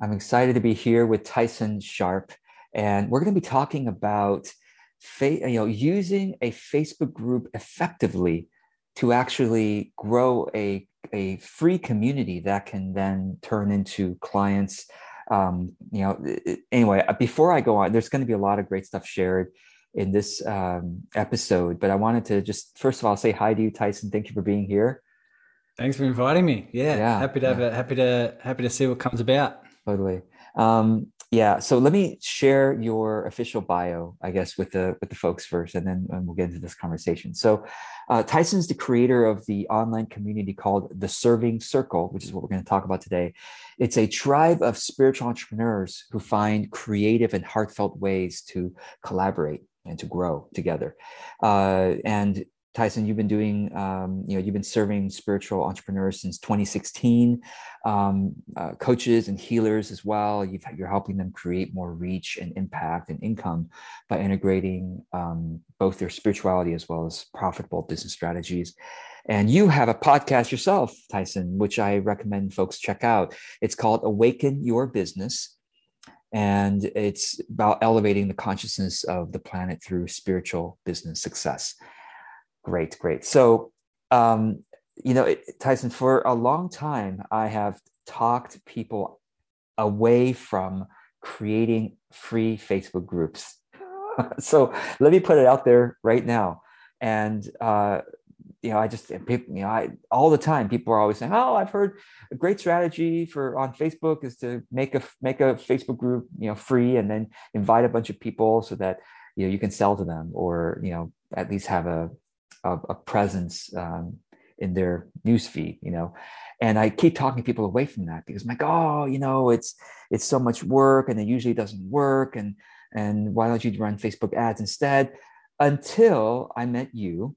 I'm excited to be here with Tyson Sharpe, and we're going to be talking about fa- you know using a Facebook group effectively to actually grow a a free community that can then turn into clients. Um, you know, anyway, uh, before I go on, there's going to be a lot of great stuff shared in this um, episode, but I wanted to just first of all say hi to you, Tyson. Thank you for being here. Thanks for inviting me. Yeah, yeah happy to have yeah. a, happy to happy to see what comes about. Totally. Um, yeah. So let me share your official bio, I guess, with the with the folks first, and then and we'll get into this conversation. So, uh, Tyson's the creator of the online community called the Serving Circle, which is what we're going to talk about today. It's a tribe of spiritual entrepreneurs who find creative and heartfelt ways to collaborate and to grow together. Uh, and Tyson, you've been doing, um, you know, you've been serving spiritual entrepreneurs since 2016, um, uh, coaches and healers as well. you are helping them create more reach and impact and income by integrating um, both their spirituality as well as profitable business strategies. And you have a podcast yourself, Tyson, which I recommend folks check out. It's called Awaken Your Business. And it's about elevating the consciousness of the planet through spiritual business success. Great, great. So, um, you know, it, Tyson, for a long time, I have talked people away from creating free Facebook groups. so let me put it out there right now. And uh, you know, I just you know, I all the time people are always saying, "Oh, I've heard a great strategy for on Facebook is to make a make a Facebook group, you know, free, and then invite a bunch of people so that you know you can sell to them, or you know, at least have a a, a presence um, in their newsfeed, you know. And I keep talking people away from that because I'm like, oh, you know, it's it's so much work and it usually doesn't work. And and why don't you run Facebook ads instead? Until I met you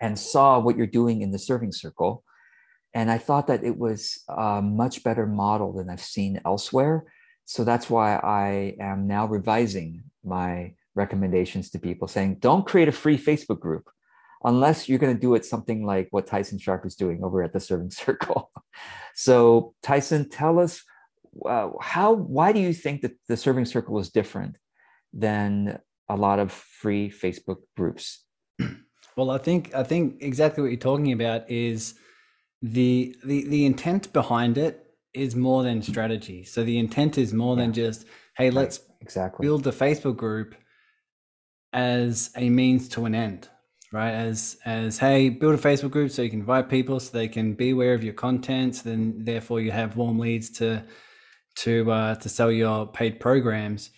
and saw what you're doing in the serving circle. And I thought that it was a much better model than I've seen elsewhere. So that's why I am now revising my recommendations to people saying, don't create a free Facebook group unless you're going to do it something like what Tyson Sharpe is doing over at the Serving Circle. so, Tyson, tell us uh, how, why do you think that the Serving Circle is different than a lot of free Facebook groups? Well, I think I think exactly what you're talking about is the the the intent behind it is more than strategy. So the intent is more yeah. than just hey, let's exactly build the Facebook group as a means to an end right? As as hey, build a Facebook group so you can invite people so they can be aware of your content. So then therefore you have warm leads to to uh, to sell your paid programs.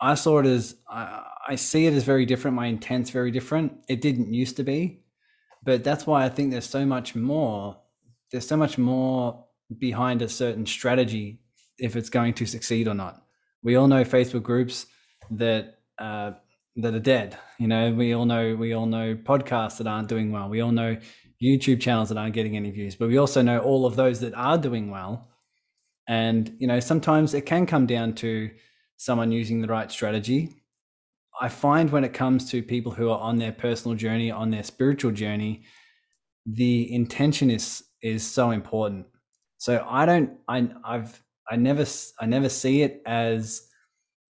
I saw it as I, I see it as very different. My intent's very different. It didn't used to be, but that's why I think there's so much more. There's so much more behind a certain strategy if it's going to succeed or not. We all know Facebook groups that uh, that are dead. You know, we all know we all know podcasts that aren't doing well. We all know YouTube channels that aren't getting any views, but we also know all of those that are doing well. And you know, sometimes it can come down to someone using the right strategy. I find when it comes to people who are on their personal journey, on their spiritual journey, the intention is is so important. So I don't I I've I never I never see it as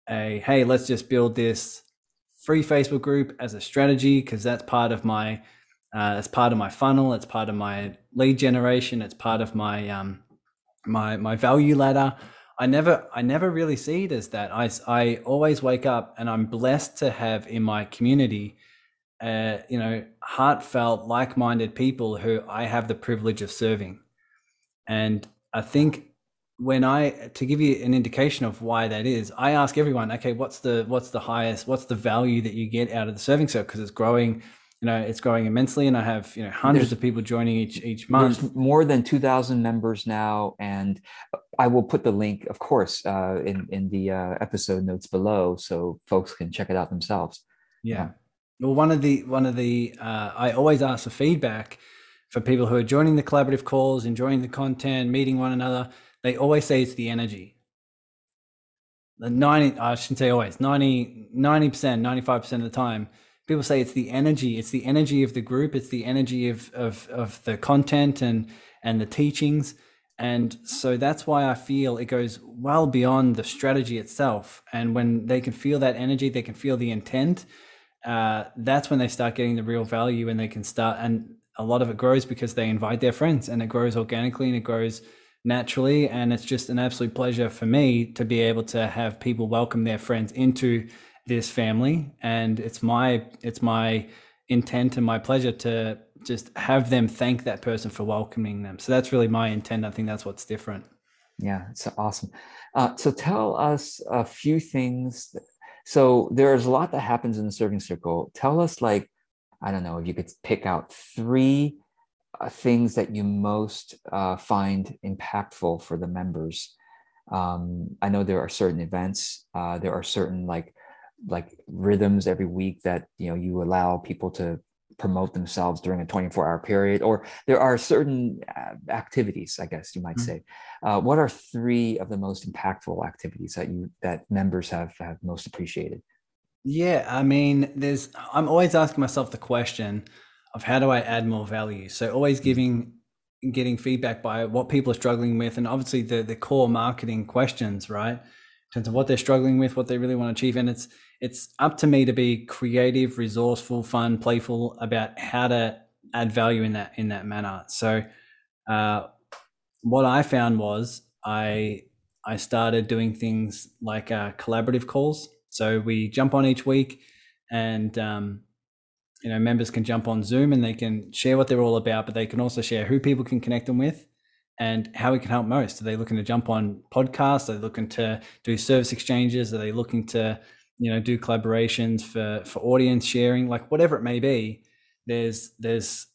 a hey, let's just build this free Facebook group as a strategy because that's part of my uh, part of my funnel. It's part of my lead generation. It's part of my um, my my value ladder. I never I never really see it as that. I I always wake up and I'm blessed to have in my community, uh, you know, heartfelt, like-minded people who I have the privilege of serving, and I think when I to give you an indication of why that is, I ask everyone, okay, what's the what's the highest, what's the value that you get out of the serving circle because it's growing, you know, it's growing immensely, and I have you know hundreds there's, of people joining each each month. more than two thousand members now, and I will put the link, of course, uh, in in the uh, episode notes below, so folks can check it out themselves. Yeah. Well, one of the one of the uh, I always ask for feedback for people who are joining the collaborative calls, enjoying the content, meeting one another they always say it's the energy. The 90, I shouldn't say always, 90, 90%, 95% of the time, people say it's the energy. It's the energy of the group. It's the energy of, of, of the content and, and the teachings. And so that's why I feel it goes well beyond the strategy itself. And when they can feel that energy, they can feel the intent. Uh, that's when they start getting the real value and they can start. And a lot of it grows because they invite their friends and it grows organically and it grows naturally. And it's just an absolute pleasure for me to be able to have people welcome their friends into this family. And it's my, it's my intent and my pleasure to just have them thank that person for welcoming them. So that's really my intent. I think that's what's different. Yeah, it's awesome. Uh, so tell us a few things. So there's a lot that happens in the serving circle. Tell us, like, I don't know, if you could pick out three things that you most uh, find impactful for the members. Um, I know there are certain events. Uh, there are certain like like rhythms every week that you know you allow people to promote themselves during a 24 hour period or there are certain uh, activities i guess you might mm-hmm. say uh, what are three of the most impactful activities that you that members have have most appreciated yeah i mean there's i'm always asking myself the question of how do i add more value so always mm-hmm. giving getting feedback by what people are struggling with and obviously the the core marketing questions right in terms of what they're struggling with what they really want to achieve and it's it's up to me to be creative, resourceful, fun, playful about how to add value in that in that manner. So, uh, what I found was I I started doing things like uh, collaborative calls. So we jump on each week, and um, you know members can jump on Zoom and they can share what they're all about, but they can also share who people can connect them with and how we can help most. Are they looking to jump on podcasts? Are they looking to do service exchanges? Are they looking to you know do collaborations for for audience sharing like whatever it may be there's there's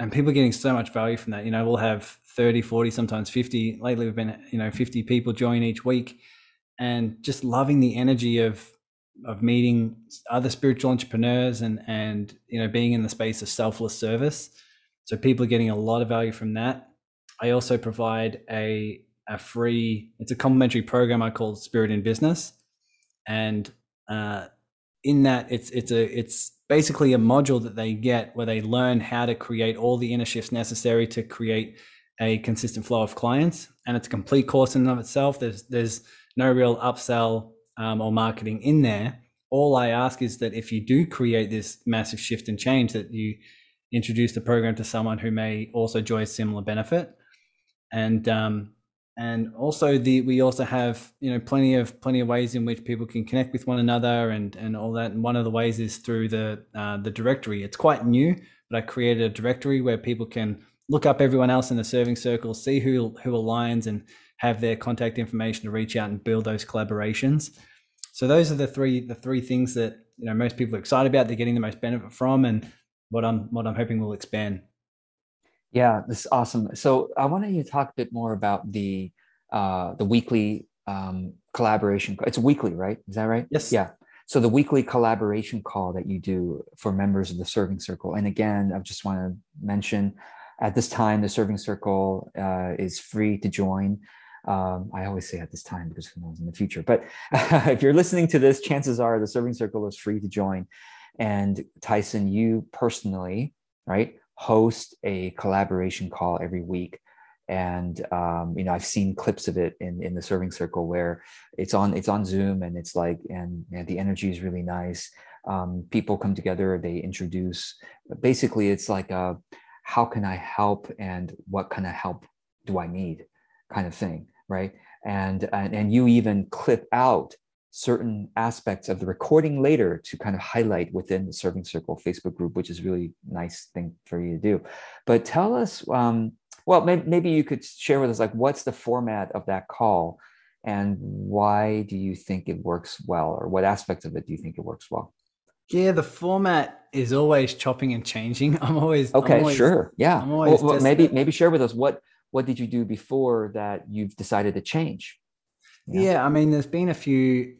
and people are getting so much value from that you know we'll have 30 40 sometimes 50 lately we've been you know 50 people join each week and just loving the energy of of meeting other spiritual entrepreneurs and and you know being in the space of selfless service. So people are getting a lot of value from that. I also provide a a free it's a complimentary program i call spirit in business. And uh, in that it's it's a it's basically a module that they get where they learn how to create all the inner shifts necessary to create a consistent flow of clients. And it's a complete course in and of itself. There's there's no real upsell um, or marketing in there all i ask is that if you do create this massive shift and change that you introduce the program to someone who may also enjoy a similar benefit. And um, and also the we also have you know plenty of plenty of ways in which people can connect with one another and and all that. And one of the ways is through the uh, the directory. It's quite new but i created a directory where people can look up everyone else in the serving circle see who who aligns and have their contact information to reach out and build those collaborations so those are the three the three things that you know most people are excited about they're getting the most benefit from and what i'm what i'm hoping will expand yeah, this is awesome. So I wanted you to talk a bit more about the uh, the weekly um, collaboration. It's weekly, right? Is that right? Yes. Yeah. So the weekly collaboration call that you do for members of the Serving Circle, and again, I just want to mention at this time the Serving Circle uh, is free to join. Um, I always say at this time because who knows in the future. But if you're listening to this, chances are the Serving Circle is free to join. And Tyson, you personally, right, host a collaboration call every week. And um, you know i've seen clips of it in in the serving circle where it's on it's on zoom and it's like and, the energy is really nice. Um, people come together they introduce. Basically it's like a how can i help and what kind of help do i need? kind of thing right? And and, and you even clip out certain aspects of the recording later to kind of highlight within the serving circle facebook group which is really nice thing for you to do. But tell us um, well maybe, maybe you could share with us like what's the format of that call and why do you think it works well or what aspects of it do you think it works well? Yeah the format is always chopping and changing. I'm always okay I'm always, sure yeah. Well, well, maybe maybe share with us what what did you do before that you've decided to change yeah. yeah i mean there's been a few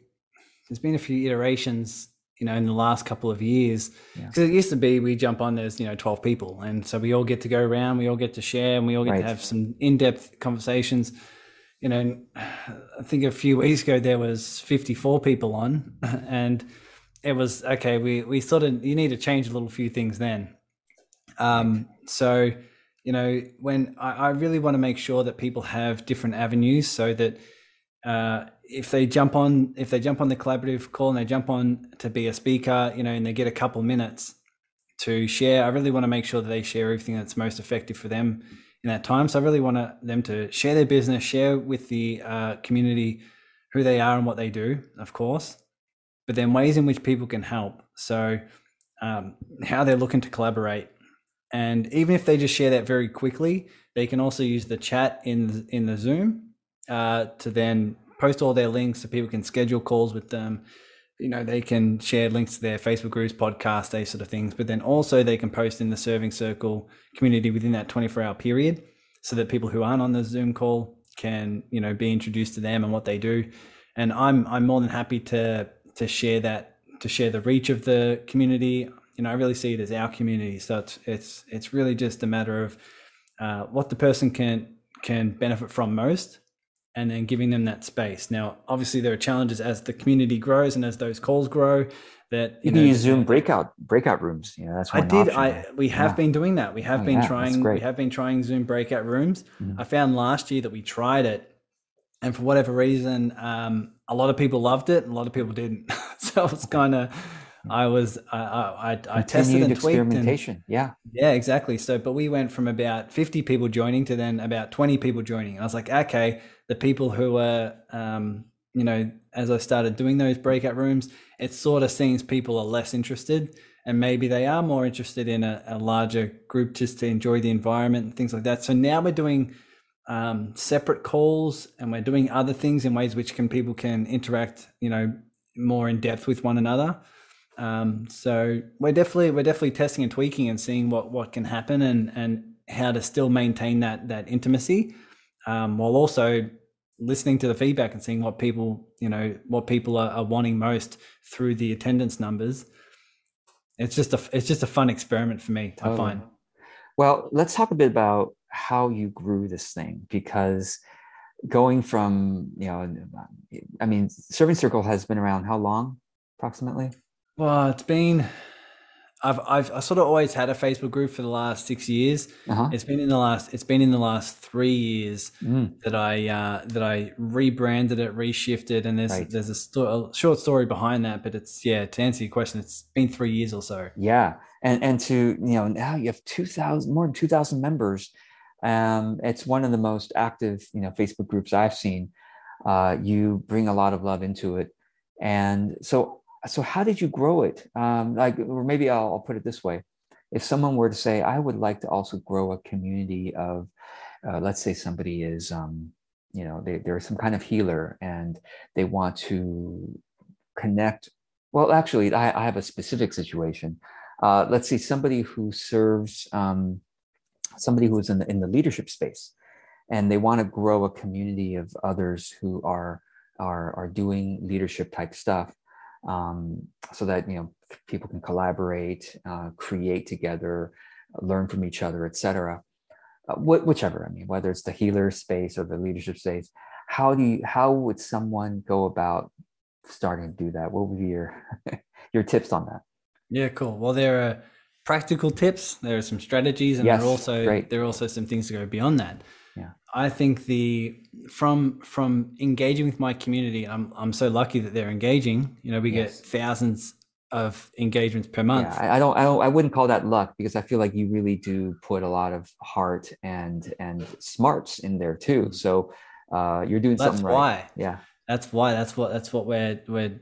there's been a few iterations you know in the last couple of years because yeah. it used to be we jump on there's you know 12 people and so we all get to go around we all get to share and we all get right. to have some in-depth conversations you know i think a few weeks ago there was 54 people on and it was okay we we sort of you need to change a little few things then um so you know, when I, I really want to make sure that people have different avenues so that uh, if they jump on if they jump on the collaborative call and they jump on to be a speaker, you know, and they get a couple minutes to share, I really want to make sure that they share everything that's most effective for them in that time. So I really want them to share their business, share with the uh, community who they are and what they do, of course, but then ways in which people can help. So um, how they're looking to collaborate, and even if they just share that very quickly, they can also use the chat in in the Zoom uh, to then post all their links so people can schedule calls with them. You know, they can share links to their Facebook groups, podcasts, these sort of things. But then also they can post in the serving circle community within that 24 hour period so that people who aren't on the Zoom call can, you know, be introduced to them and what they do. And I'm I'm more than happy to to share that to share the reach of the community. You know, I really see it as our community. So it's it's it's really just a matter of uh, what the person can can benefit from most and then giving them that space. Now, obviously, there are challenges as the community grows and as those calls grow. That you, you know, use Zoom breakout breakout rooms. Yeah, that's I did. I we have yeah. been doing that. We have oh, been yeah, trying. We have been trying Zoom breakout rooms. Mm-hmm. I found last year that we tried it, and for whatever reason, um, a lot of people loved it, and a lot of people didn't. so it's kind of I was I I, I tested and experimentation. And, yeah, yeah, exactly. So, but we went from about fifty people joining to then about twenty people joining. And I was like, okay, the people who were, um, you know, as I started doing those breakout rooms, it sort of seems people are less interested, and maybe they are more interested in a, a larger group just to enjoy the environment and things like that. So now we're doing um, separate calls and we're doing other things in ways which can people can interact, you know, more in depth with one another. Um, so we're definitely we're definitely testing and tweaking and seeing what what can happen and and how to still maintain that that intimacy um, while also listening to the feedback and seeing what people you know what people are, are wanting most through the attendance numbers. It's just a it's just a fun experiment for me. I find. Well, let's talk a bit about how you grew this thing because going from you know i mean serving circle has been around how long approximately well, it's been. I've I've I sort of always had a Facebook group for the last six years. Uh-huh. It's been in the last it's been in the last three years mm. that I uh, that I rebranded it, reshifted, and there's right. there's a, sto- a, short story behind that. But it's yeah to answer your question, it's been three years or so. Yeah, and and to you know now you have two thousand more than two thousand members. Um, it's one of the most active you know Facebook groups I've seen. Uh, you bring a lot of love into it, and so so how did you grow it? Um, like or maybe I'll, I'll, put it this way. If someone were to say i would like to also grow a community of uh, let's say somebody is um, you know they, they're some kind of healer and they want to connect well actually i, I have a specific situation. Uh, let's see somebody who serves um, somebody who's in the, in the leadership space and they want to grow a community of others who are are, are doing leadership type stuff um, so that you know people can collaborate, uh, create together, learn from each other, etc. Uh, wh- whichever I mean, whether it's the healer space or the leadership space, how do you how would someone go about starting to do that? What would be your your tips on that? Yeah, cool. Well, there are practical tips. There are some strategies, and yes, there are also great. there are also some things to go beyond that. I think the from from engaging with my community, I'm I'm so lucky that they're engaging. You know, we yes. get thousands of engagements per month. Yeah, I, I don't I don't I wouldn't call that luck because I feel like you really do put a lot of heart and and smarts in there too. Mm. So uh, you're doing that's something why. right. Yeah. That's why. That's what that's what we're we're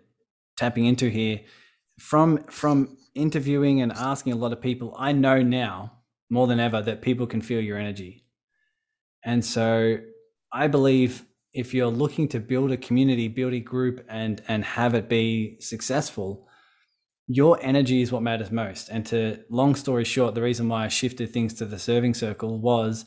tapping into here. From from interviewing and asking a lot of people, I know now more than ever that people can feel your energy and so I believe if you're looking to build a community, build a group and and have it be successful, your energy is what matters most. And to long story short, the reason why I shifted things to the serving circle was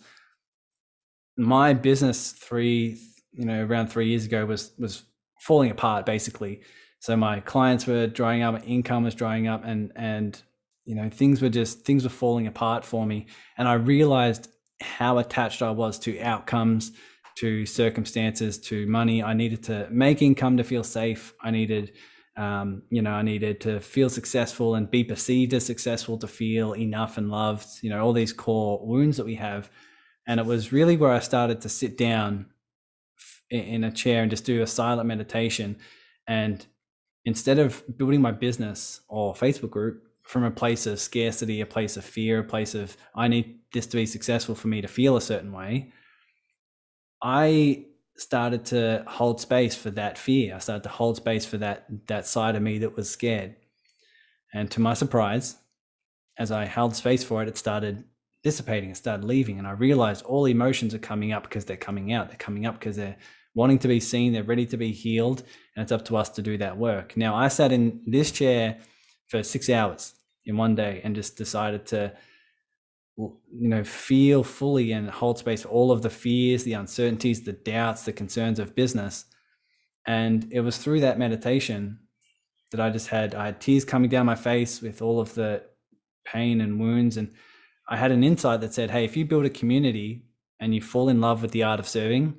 my business three, you know, around three years ago was was falling apart basically. So my clients were drying up, my income was drying up, and and you know things were just things were falling apart for me. And I realized how attached I was to outcomes, to circumstances, to money. I needed to make income to feel safe. I needed Um, you know, I needed to feel successful and be perceived as successful to feel enough and loved, you know, all these core wounds that we have. And it was really where I started to sit down in a chair and just do a silent meditation. And instead of building my business or Facebook group from a place of scarcity, a place of fear, a place of, I need this to be successful for me to feel a certain way, I started to hold space for that fear. I started to hold space for that that side of me that was scared. And to my surprise, as I held space for it, it started dissipating, it started leaving. And I realized all emotions are coming up because they're coming out. They're coming up because they're wanting to be seen, they're ready to be healed, and it's up to us to do that work. Now, I sat in this chair for six hours in one day and just decided to you know feel fully and hold space for all of the fears the uncertainties the doubts the concerns of business. And it was through that meditation that i just had i had tears coming down my face with all of the pain and wounds. And i had an insight that said hey if you build a community and you fall in love with the art of serving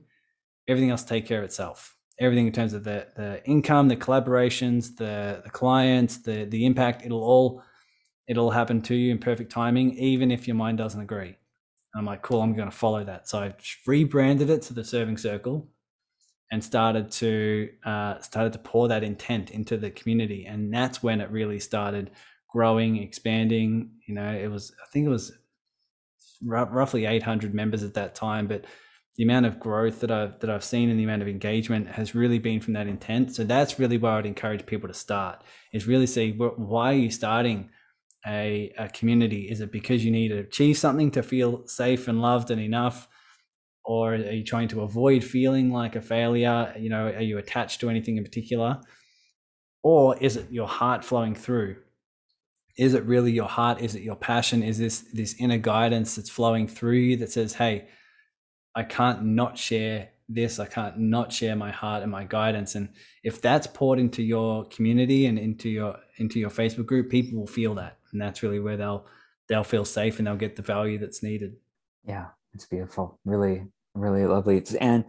everything else take care of itself. Everything in terms of the the income the collaborations the the clients the the impact it'll all it'll happen to you in perfect timing, even if your mind doesn't agree. And I'm like, cool, I'm going to follow that. So I rebranded it to the Serving Circle and started to uh, started to pour that intent into the community, and that's when it really started growing, expanding. You know, it was I think it was r- roughly 800 members at that time, but the amount of growth that I've that I've seen and the amount of engagement has really been from that intent. So that's really where I'd encourage people to start. Is really see why are you starting a, a community? Is it because you need to achieve something to feel safe and loved and enough? Or are you trying to avoid feeling like a failure? You know, are you attached to anything in particular? Or is it your heart flowing through? Is it really your heart? Is it your passion? Is this this inner guidance that's flowing through you that says, hey, I can't not share this. I can't not share my heart and my guidance. And if that's poured into your community and into your into your Facebook group, people will feel that and that's really where they'll they'll feel safe and they'll get the value that's needed. Yeah it's beautiful. Really really lovely. And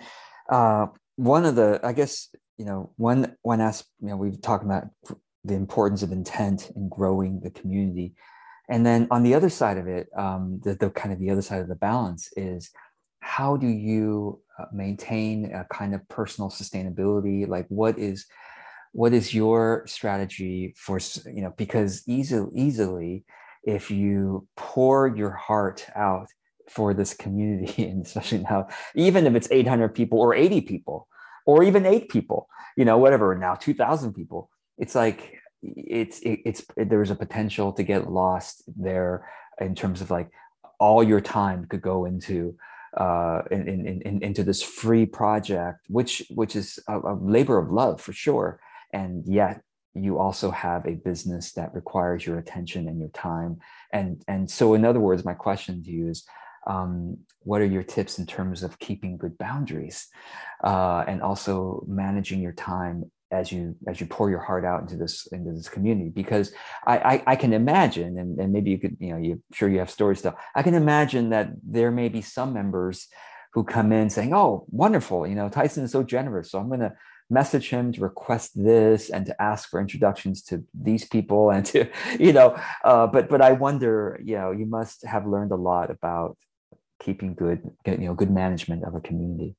uh, one of the i guess you know one one aspect you know we've talked about the importance of intent in growing the community. And then on the other side of it um, the, the kind of the other side of the balance is how do you uh, maintain a kind of personal sustainability? Like what is what is your strategy for you know because easily easily if you pour your heart out for this community and especially now even if it's 800 people or 80 people or even eight people you know whatever now 2000 people it's like it's it, it's it, there's a potential to get lost there in terms of like all your time could go into uh, in, in, in, into this free project, which which is a, a labor of love for sure and yet you also have a business that requires your attention and your time. And and so in other words my question to you is um, what are your tips in terms of keeping good boundaries uh, and also managing your time as you as you pour your heart out into this into this community? Because I, I, I can imagine and, and maybe you could you know you sure you have stories though I can imagine that there may be some members who come in saying oh wonderful you know Tyson is so generous so I'm gonna message him to request this and to ask for introductions to these people and to you know uh, but but i wonder you know you must have learned a lot about keeping good you know good management of a community.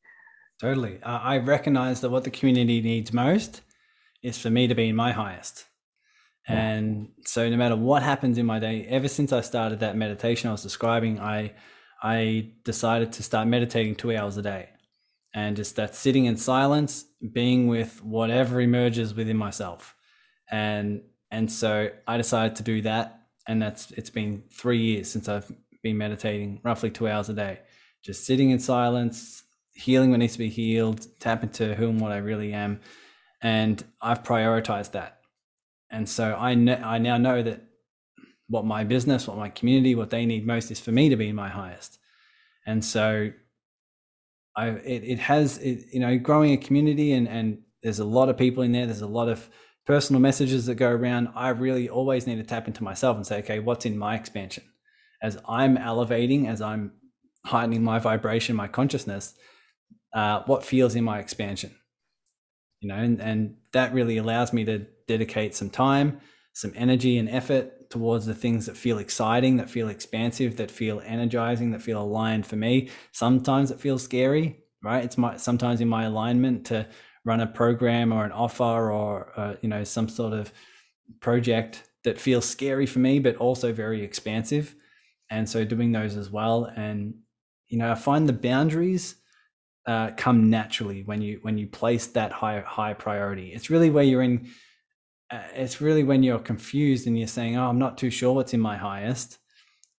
Totally. Uh, i recognize that what the community needs most is for me to be in my highest. And so no matter what happens in my day ever since i started that meditation i was describing i i decided to start meditating two hours a day and just that sitting in silence, being with whatever emerges within myself. And and so I decided to do that. And that's it's been three years since I've been meditating roughly two hours a day. Just sitting in silence, healing what needs to be healed, tap into who and what I really am. And I've prioritized that. And so I know, I now know that what my business, what my community, what they need most is for me to be my highest. And so I it, it has it, you know growing a community and and there's a lot of people in there. There's a lot of personal messages that go around. I really always need to tap into myself and say, okay, what's in my expansion? As I'm elevating, as I'm heightening my vibration, my consciousness, uh, what feels in my expansion? you know, and, and that really allows me to dedicate some time, some energy and effort towards the things that feel exciting, that feel expansive, that feel energizing, that feel aligned for me. Sometimes it feels scary, right? It's my sometimes in my alignment to run a program or an offer or uh, you know some sort of project that feels scary for me, but also very expansive. And so doing those as well, and you know, I find the boundaries uh, come naturally when you when you place that high high priority. It's really where you're in. Uh, it's really when you're confused and you're saying, "Oh, I'm not too sure what's in my highest."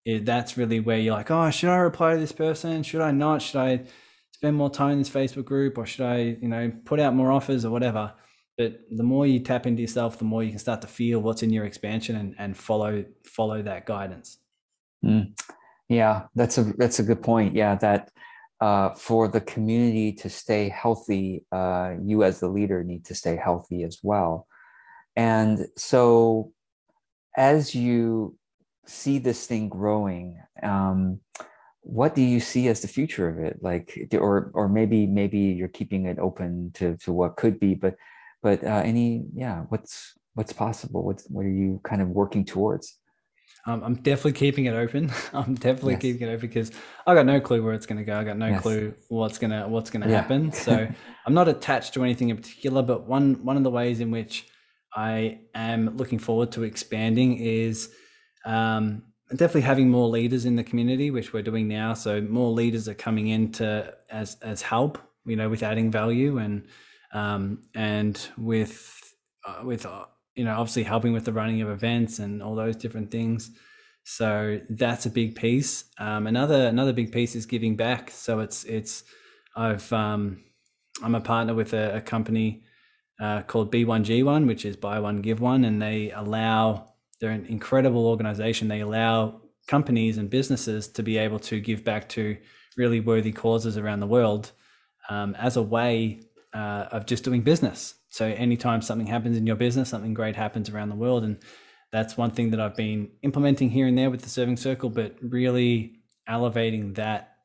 That's really where you're like, "Oh, should I reply to this person? Should I not? Should I spend more time in this Facebook group, or should I, you know, put out more offers or whatever?" But the more you tap into yourself, the more you can start to feel what's in your expansion and, and follow follow that guidance. Mm. Yeah, that's a that's a good point. Yeah, that uh, for the community to stay healthy, uh, you as the leader need to stay healthy as well. And so, as you see this thing growing, um, what do you see as the future of it? Like, or or maybe maybe you're keeping it open to to what could be, but but uh, any yeah, what's what's possible? What's what are you kind of working towards? Um, I'm definitely keeping it open. I'm definitely yes. keeping it open because I got no clue where it's going to go. I got no yes. clue what's gonna what's gonna yeah. happen. So I'm not attached to anything in particular. But one one of the ways in which I am looking forward to expanding is um, definitely having more leaders in the community, which we're doing now. So more leaders are coming in to as as help, you know, with adding value and um, and with uh, with uh, you know, obviously helping with the running of events and all those different things. So that's a big piece. Um, another another big piece is giving back. So it's it's I've um, I'm a partner with a, a company uh, called B1G1, which is buy one give one, and they allow they're an incredible organization. They allow companies and businesses to be able to give back to really worthy causes around the world um, as a way uh, of just doing business. So anytime something happens in your business, something great happens around the world, and that's one thing that I've been implementing here and there with the serving circle, but really elevating that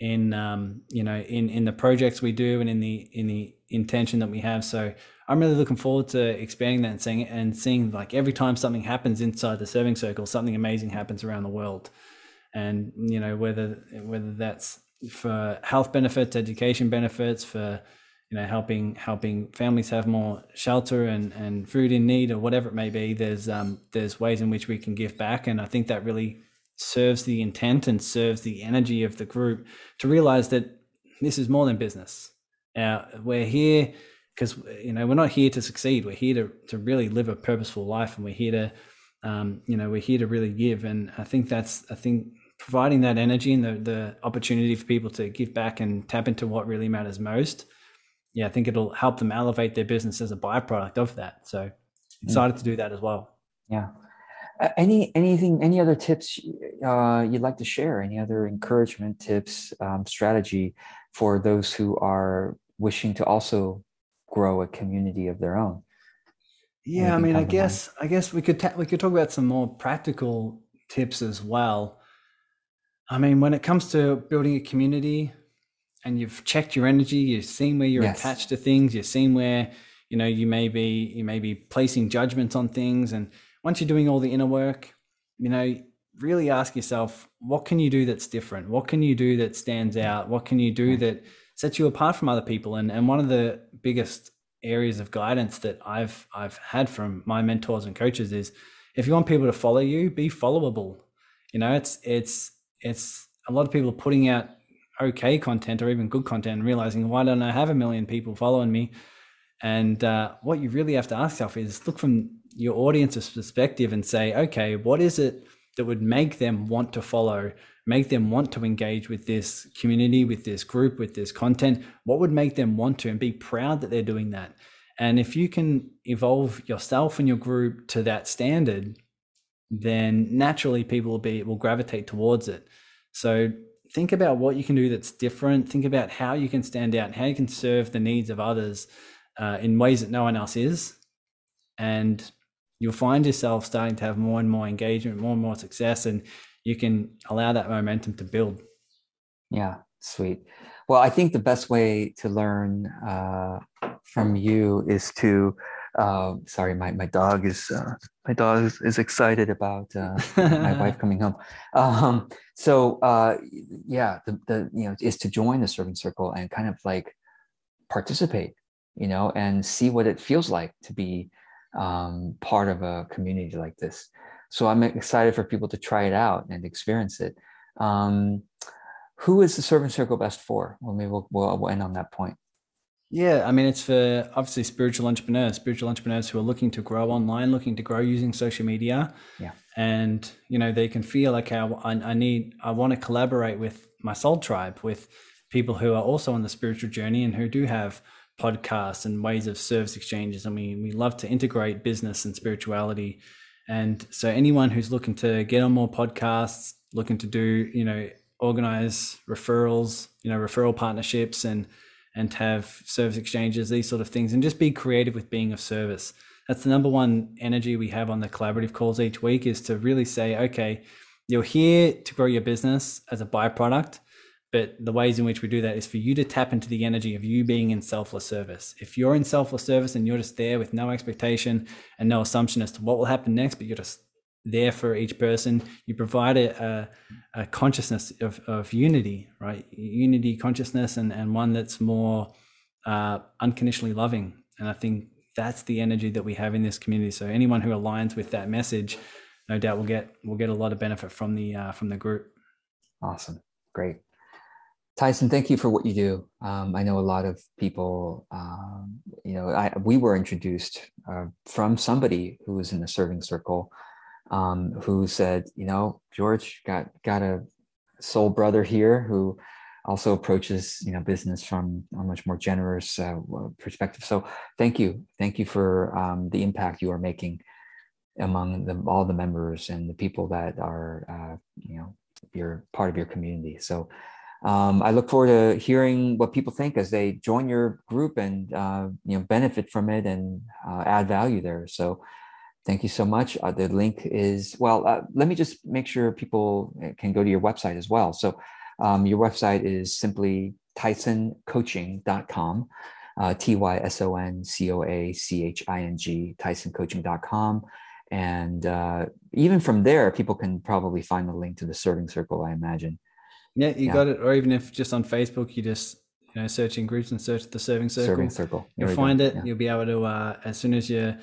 in um, you know in in the projects we do and in the in the intention that we have. So I'm really looking forward to expanding that and seeing and seeing like every time something happens inside the serving circle, something amazing happens around the world, and you know whether whether that's for health benefits, education benefits, for you know helping helping families have more shelter and and food in need or whatever it may be there's um there's ways in which we can give back. And i think that really serves the intent and serves the energy of the group to realize that this is more than business now we're here because you know we're not here to succeed we're here to to really live a purposeful life and we're here to um, you know we're here to really give and i think that's i think providing that energy and the, the opportunity for people to give back and tap into what really matters most yeah, I think it'll help them elevate their business as a byproduct of that. So excited mm. to do that as well. Yeah. Uh, any anything any other tips uh, you'd like to share? Any other encouragement tips, um, strategy for those who are wishing to also grow a community of their own? Yeah, I mean, I guess? I guess we could ta- we could talk about some more practical tips as well. I mean, when it comes to building a community, and you've checked your energy, you've seen where you're yes. attached to things, you've seen where you know you may be you may be placing judgments on things, and once you're doing all the inner work, you know, really ask yourself, what can you do that's different? What can you do that stands out? What can you do that sets you apart from other people? And and one of the biggest areas of guidance that I've I've had from my mentors and coaches is if you want people to follow you, be followable. You know, it's it's it's a lot of people putting out okay content or even good content and realizing why don't I have a million people following me? And uh, what you really have to ask yourself is look from your audience's perspective and say, okay, what is it that would make them want to follow, make them want to engage with this community, with this group, with this content? What would make them want to and be proud that they're doing that? And if you can evolve yourself and your group to that standard, then naturally people will be will gravitate towards it. So think about what you can do that's different. Think about how you can stand out how you can serve the needs of others uh, in ways that no one else is. And you'll find yourself starting to have more and more engagement, more and more success, and you can allow that momentum to build. Yeah, sweet. Well, I think the best way to learn uh, from you is to uh, sorry, my, my dog is uh, my dog is, is excited about uh, my wife coming home. Um, so uh, yeah, the, the you know is to join the serving circle and kind of like participate, you know, and see what it feels like to be um, part of a community like this. So I'm excited for people to try it out and experience it. Um, who is the serving circle best for? Well, maybe we'll, we'll, we'll end on that point. Yeah, I mean, it's for obviously spiritual entrepreneurs, spiritual entrepreneurs who are looking to grow online, looking to grow using social media. Yeah. And, you know, they can feel, okay, I, I need, I want to collaborate with my soul tribe, with people who are also on the spiritual journey and who do have podcasts and ways of service exchanges. I mean, we love to integrate business and spirituality. And so anyone who's looking to get on more podcasts, looking to do, you know, organize referrals, you know, referral partnerships and, and have service exchanges, these sort of things, and just be creative with being of service. That's the number one energy we have on the collaborative calls each week is to really say, okay, you're here to grow your business as a byproduct, but the ways in which we do that is for you to tap into the energy of you being in selfless service. If you're in selfless service and you're just there with no expectation and no assumption as to what will happen next, but you're just there for each person. You provide a, a, a, consciousness of, of unity, right? Unity consciousness and, and one that's more uh, unconditionally loving. And I think that's the energy that we have in this community. So anyone who aligns with that message, no doubt will get will get a lot of benefit from the uh, from the group. Awesome, great. Tyson, thank you for what you do. Um, I know a lot of people, um, you know, I, we were introduced uh, from somebody who was in the serving circle um, who said, you know, George got got a soul brother here who also approaches you know business from a much more generous uh, perspective. So thank you, thank you for um, the impact you are making among the, all the members and the people that are uh, you know you're part of your community. So. Um, I look forward to hearing what people think as they join your group and uh, you know benefit from it and uh, add value there. So Thank you so much. Uh, the link is, well, uh, let me just make sure people uh, can go to your website as well. So um, your website is simply tysoncoaching.com, uh, T-Y-S-O-N-C-O-A-C-H-I-N-G, tysoncoaching.com. And uh, even from there, people can probably find the link to the serving circle, I imagine. Yeah, you yeah. got it. Or even if just on Facebook, you just you know search in groups and search the serving circle. Serving circle. There You'll find go. it. Yeah. You'll be able to uh, as soon as you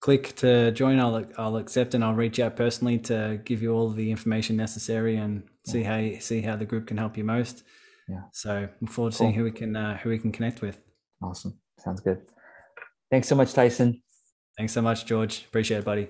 click to join, I'll I'll accept and I'll reach out personally to give you all the information necessary and see how you, see how the group can help you most. Yeah. So look forward to cool. seeing who we can uh, who we can connect with. Awesome. Sounds good. Thanks so much, Tyson. Thanks so much, George. Appreciate it, buddy.